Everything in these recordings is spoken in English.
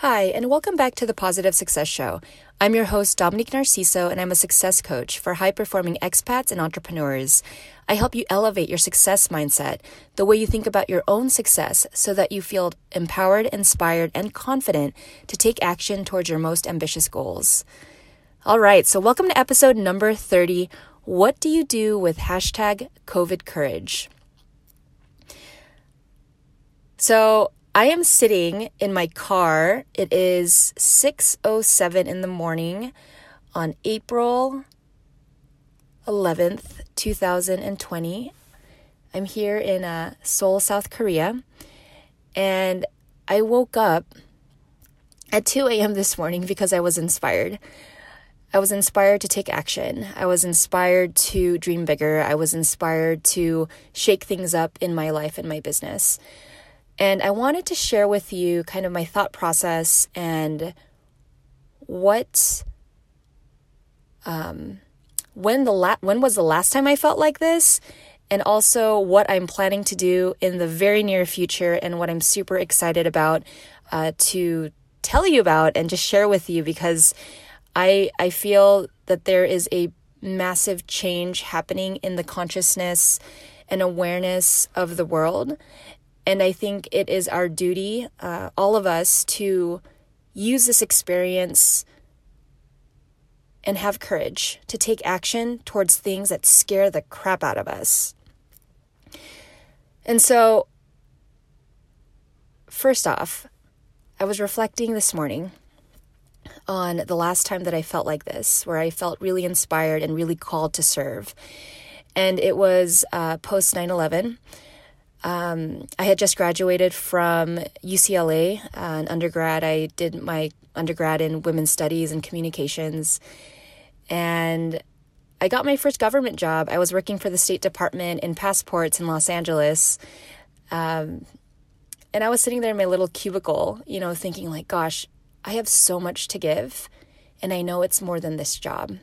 Hi, and welcome back to the Positive Success Show. I'm your host, Dominique Narciso, and I'm a success coach for high performing expats and entrepreneurs. I help you elevate your success mindset, the way you think about your own success, so that you feel empowered, inspired, and confident to take action towards your most ambitious goals. All right, so welcome to episode number 30 What do you do with hashtag COVID courage? So, I am sitting in my car. It is 6:07 in the morning on April 11th, 2020. I'm here in uh, Seoul, South Korea, and I woke up at 2 a.m. this morning because I was inspired. I was inspired to take action. I was inspired to dream bigger. I was inspired to shake things up in my life and my business. And I wanted to share with you kind of my thought process and what um when the la- when was the last time I felt like this? And also what I'm planning to do in the very near future and what I'm super excited about uh, to tell you about and just share with you because I I feel that there is a massive change happening in the consciousness and awareness of the world and I think it is our duty, uh, all of us, to use this experience and have courage to take action towards things that scare the crap out of us. And so, first off, I was reflecting this morning on the last time that I felt like this, where I felt really inspired and really called to serve. And it was uh, post 9 11. Um, I had just graduated from UCLA, uh, an undergrad. I did my undergrad in women's studies and communications. And I got my first government job. I was working for the State Department in passports in Los Angeles. Um, and I was sitting there in my little cubicle, you know, thinking, like, gosh, I have so much to give. And I know it's more than this job.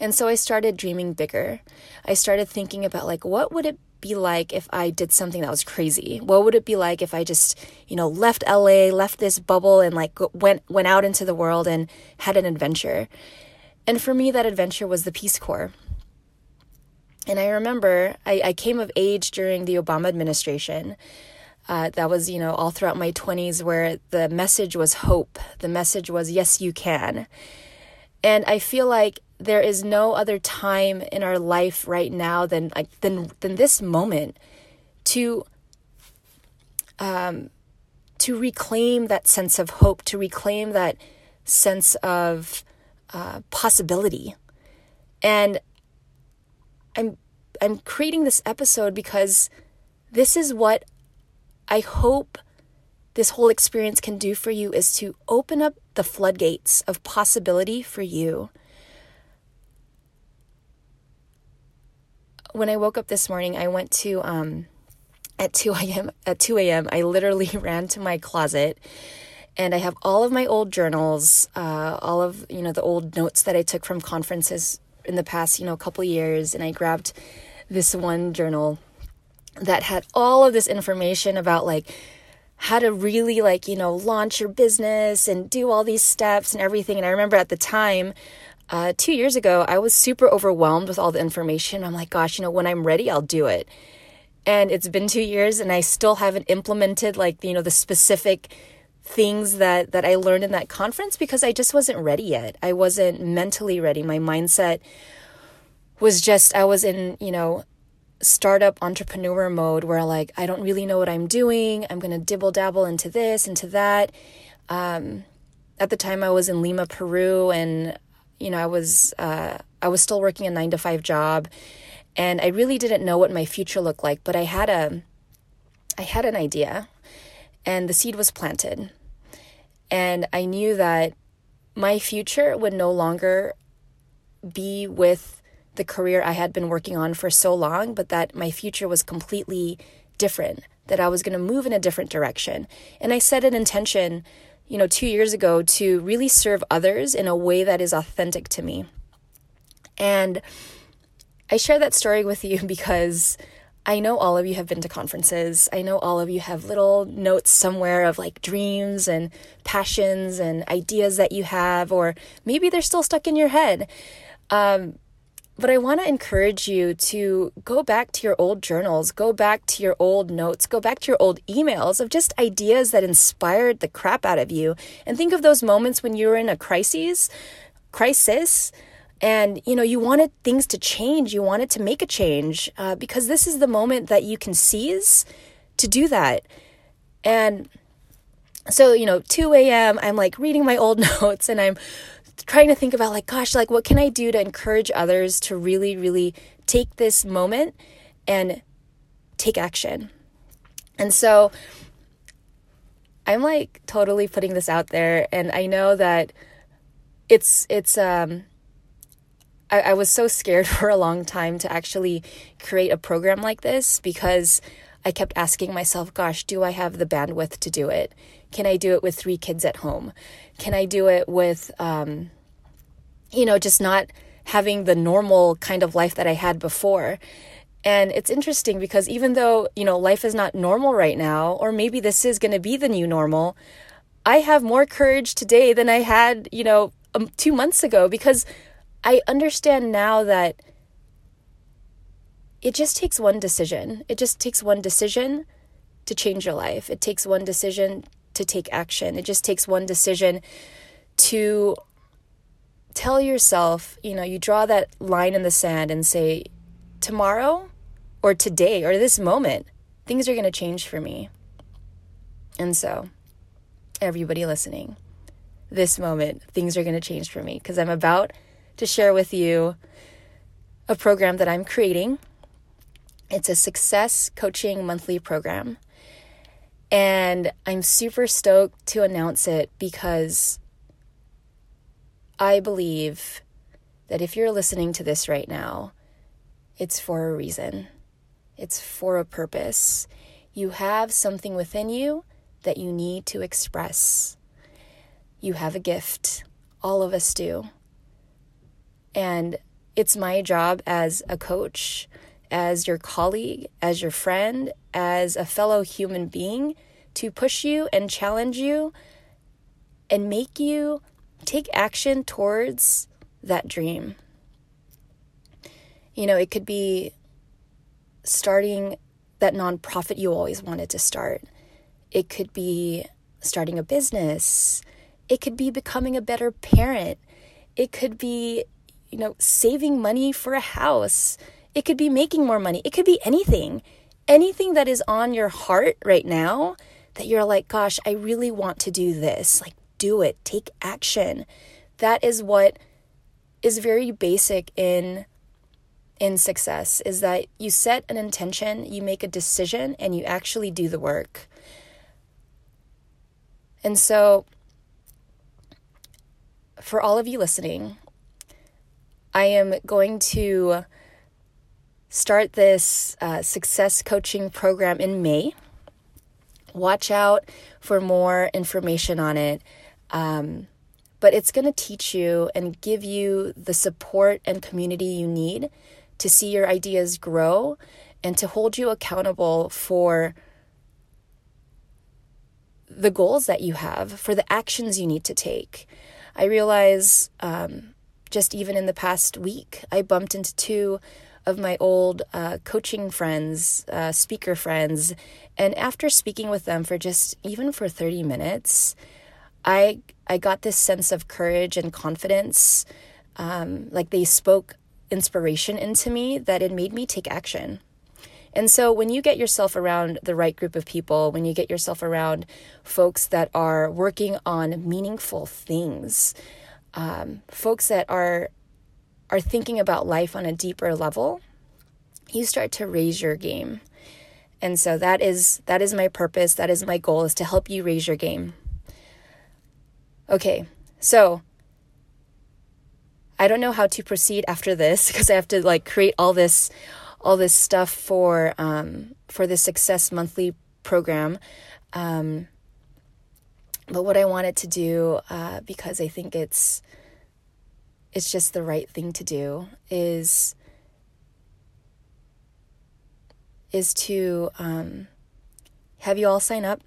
And so I started dreaming bigger. I started thinking about, like, what would it be like if I did something that was crazy? What would it be like if I just, you know, left LA, left this bubble and like went went out into the world and had an adventure? And for me that adventure was the Peace Corps. And I remember I, I came of age during the Obama administration. Uh, that was, you know, all throughout my 20s where the message was hope. The message was, yes, you can. And I feel like there is no other time in our life right now than like than than this moment to um to reclaim that sense of hope to reclaim that sense of uh, possibility. And i'm i'm creating this episode because this is what i hope this whole experience can do for you is to open up the floodgates of possibility for you when I woke up this morning, I went to um, at 2 a.m. At 2 a.m., I literally ran to my closet and I have all of my old journals, uh, all of you know the old notes that I took from conferences in the past, you know, couple years, and I grabbed this one journal that had all of this information about like how to really like you know launch your business and do all these steps and everything and i remember at the time uh, two years ago, I was super overwhelmed with all the information. I'm like, gosh, you know, when I'm ready, I'll do it. And it's been two years, and I still haven't implemented like you know the specific things that that I learned in that conference because I just wasn't ready yet. I wasn't mentally ready. My mindset was just I was in you know startup entrepreneur mode where like I don't really know what I'm doing. I'm gonna dibble dabble into this into that. Um, at the time, I was in Lima, Peru, and you know, I was uh, I was still working a nine to five job, and I really didn't know what my future looked like. But I had a I had an idea, and the seed was planted, and I knew that my future would no longer be with the career I had been working on for so long, but that my future was completely different. That I was going to move in a different direction, and I set an intention you know, two years ago to really serve others in a way that is authentic to me. And I share that story with you because I know all of you have been to conferences. I know all of you have little notes somewhere of like dreams and passions and ideas that you have, or maybe they're still stuck in your head. Um, but I want to encourage you to go back to your old journals, go back to your old notes, go back to your old emails of just ideas that inspired the crap out of you. And think of those moments when you were in a crisis, crisis, and you know you wanted things to change you wanted to make a change uh, because this is the moment that you can seize to do that and so you know 2 a.m i'm like reading my old notes and i'm trying to think about like gosh like what can i do to encourage others to really really take this moment and take action and so i'm like totally putting this out there and i know that it's it's um I, I was so scared for a long time to actually create a program like this because I kept asking myself, gosh, do I have the bandwidth to do it? Can I do it with three kids at home? Can I do it with, um, you know, just not having the normal kind of life that I had before? And it's interesting because even though, you know, life is not normal right now, or maybe this is going to be the new normal, I have more courage today than I had, you know, um, two months ago because I understand now that it just takes one decision. It just takes one decision to change your life. It takes one decision to take action. It just takes one decision to tell yourself, you know, you draw that line in the sand and say, tomorrow or today or this moment, things are going to change for me. And so, everybody listening, this moment, things are going to change for me because I'm about to share with you a program that I'm creating. It's a success coaching monthly program. And I'm super stoked to announce it because I believe that if you're listening to this right now, it's for a reason, it's for a purpose. You have something within you that you need to express. You have a gift. All of us do. And it's my job as a coach, as your colleague, as your friend, as a fellow human being to push you and challenge you and make you take action towards that dream. You know, it could be starting that nonprofit you always wanted to start. It could be starting a business. It could be becoming a better parent. It could be you know, saving money for a house. It could be making more money. It could be anything. Anything that is on your heart right now that you're like, gosh, I really want to do this. Like, do it. Take action. That is what is very basic in in success is that you set an intention, you make a decision and you actually do the work. And so for all of you listening, I am going to start this uh, success coaching program in May. Watch out for more information on it. Um, but it's going to teach you and give you the support and community you need to see your ideas grow and to hold you accountable for the goals that you have, for the actions you need to take. I realize um, just even in the past week, I bumped into two of my old uh, coaching friends, uh, speaker friends, and after speaking with them for just even for 30 minutes, I I got this sense of courage and confidence. Um, like they spoke inspiration into me that it made me take action. And so when you get yourself around the right group of people, when you get yourself around folks that are working on meaningful things, um, folks that are are thinking about life on a deeper level, you start to raise your game. And so that is that is my purpose, that is my goal is to help you raise your game. Okay. So I don't know how to proceed after this because I have to like create all this all this stuff for um for the success monthly program. Um but what I wanted to do, uh, because I think it's it's just the right thing to do, is is to um, have you all sign up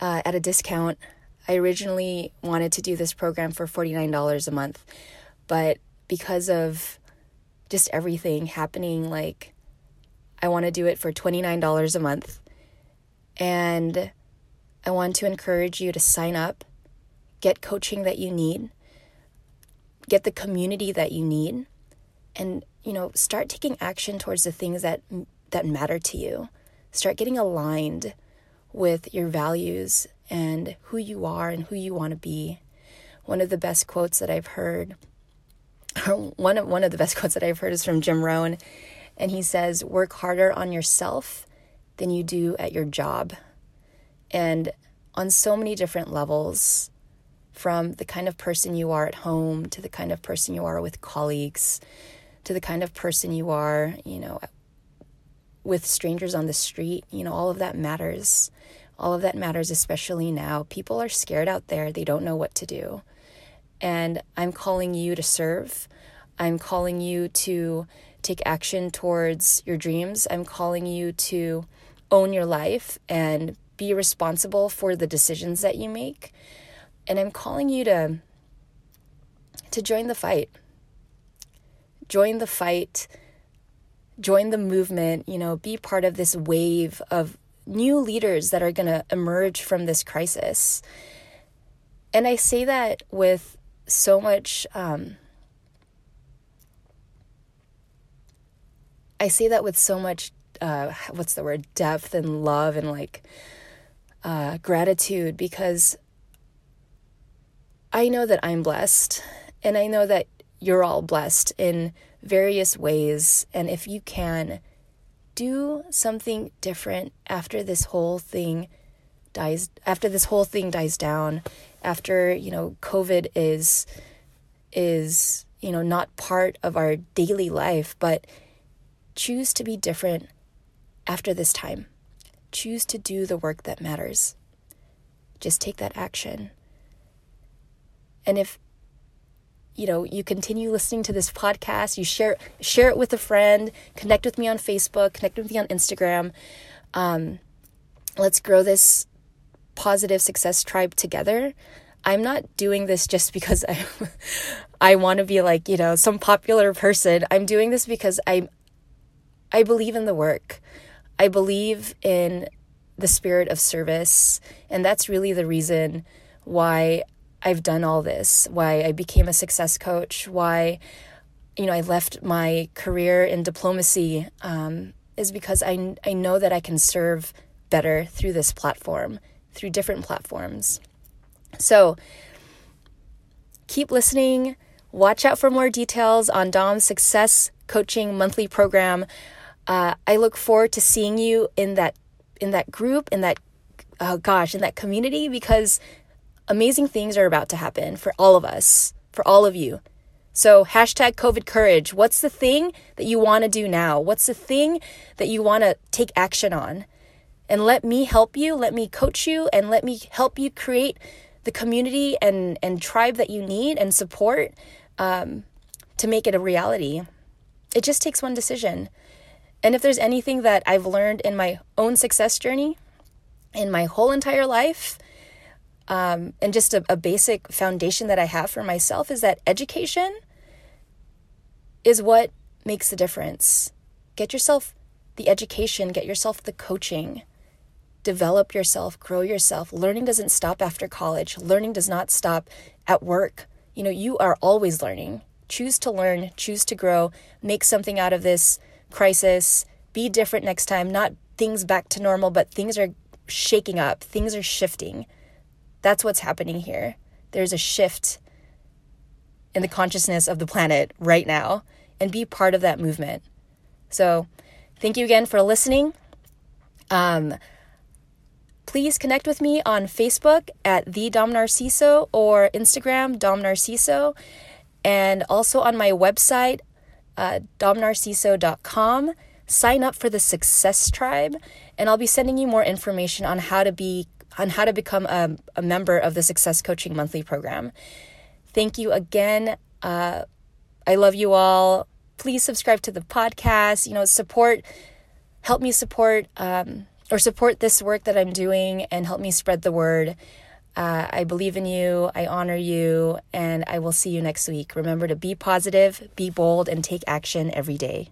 uh, at a discount. I originally wanted to do this program for $49 a month, but because of just everything happening, like I want to do it for $29 a month. And I want to encourage you to sign up, get coaching that you need, get the community that you need, and you know, start taking action towards the things that that matter to you. Start getting aligned with your values and who you are and who you want to be. One of the best quotes that I've heard one of one of the best quotes that I've heard is from Jim Rohn and he says work harder on yourself than you do at your job. And on so many different levels, from the kind of person you are at home to the kind of person you are with colleagues to the kind of person you are, you know, with strangers on the street, you know, all of that matters. All of that matters, especially now. People are scared out there, they don't know what to do. And I'm calling you to serve. I'm calling you to take action towards your dreams. I'm calling you to own your life and be responsible for the decisions that you make. And I'm calling you to to join the fight. Join the fight. Join the movement, you know, be part of this wave of new leaders that are going to emerge from this crisis. And I say that with so much um, I say that with so much uh, what's the word depth and love and like uh, gratitude because I know that I'm blessed and I know that you're all blessed in various ways. And if you can do something different after this whole thing dies, after this whole thing dies down, after, you know, COVID is, is, you know, not part of our daily life, but choose to be different after this time. Choose to do the work that matters. Just take that action. And if you know, you continue listening to this podcast, you share share it with a friend, connect with me on Facebook, connect with me on Instagram. Um, let's grow this positive success tribe together. I'm not doing this just because I I want to be like, you know, some popular person. I'm doing this because I I believe in the work. I believe in the spirit of service. And that's really the reason why I've done all this, why I became a success coach, why, you know, I left my career in diplomacy, um, is because I, I know that I can serve better through this platform, through different platforms. So keep listening. Watch out for more details on Dom's Success Coaching Monthly Program. Uh, I look forward to seeing you in that in that group, in that oh gosh, in that community because amazing things are about to happen for all of us, for all of you. So hashtag COVID courage. What's the thing that you want to do now? What's the thing that you want to take action on? And let me help you, let me coach you, and let me help you create the community and, and tribe that you need and support um, to make it a reality. It just takes one decision. And if there's anything that I've learned in my own success journey, in my whole entire life, um, and just a, a basic foundation that I have for myself is that education is what makes the difference. Get yourself the education, get yourself the coaching, develop yourself, grow yourself. Learning doesn't stop after college, learning does not stop at work. You know, you are always learning. Choose to learn, choose to grow, make something out of this crisis, be different next time, not things back to normal, but things are shaking up, things are shifting. That's what's happening here. There's a shift in the consciousness of the planet right now, and be part of that movement. So, thank you again for listening. Um, please connect with me on Facebook at the Dom Narciso or Instagram Dom Narciso, and also on my website uh, domnarciso.com. Sign up for the Success Tribe, and I'll be sending you more information on how to be on how to become a, a member of the Success Coaching Monthly Program. Thank you again. Uh, I love you all. Please subscribe to the podcast. You know, support help me support um, or support this work that I'm doing and help me spread the word. Uh, I believe in you. I honor you. And I will see you next week. Remember to be positive, be bold, and take action every day.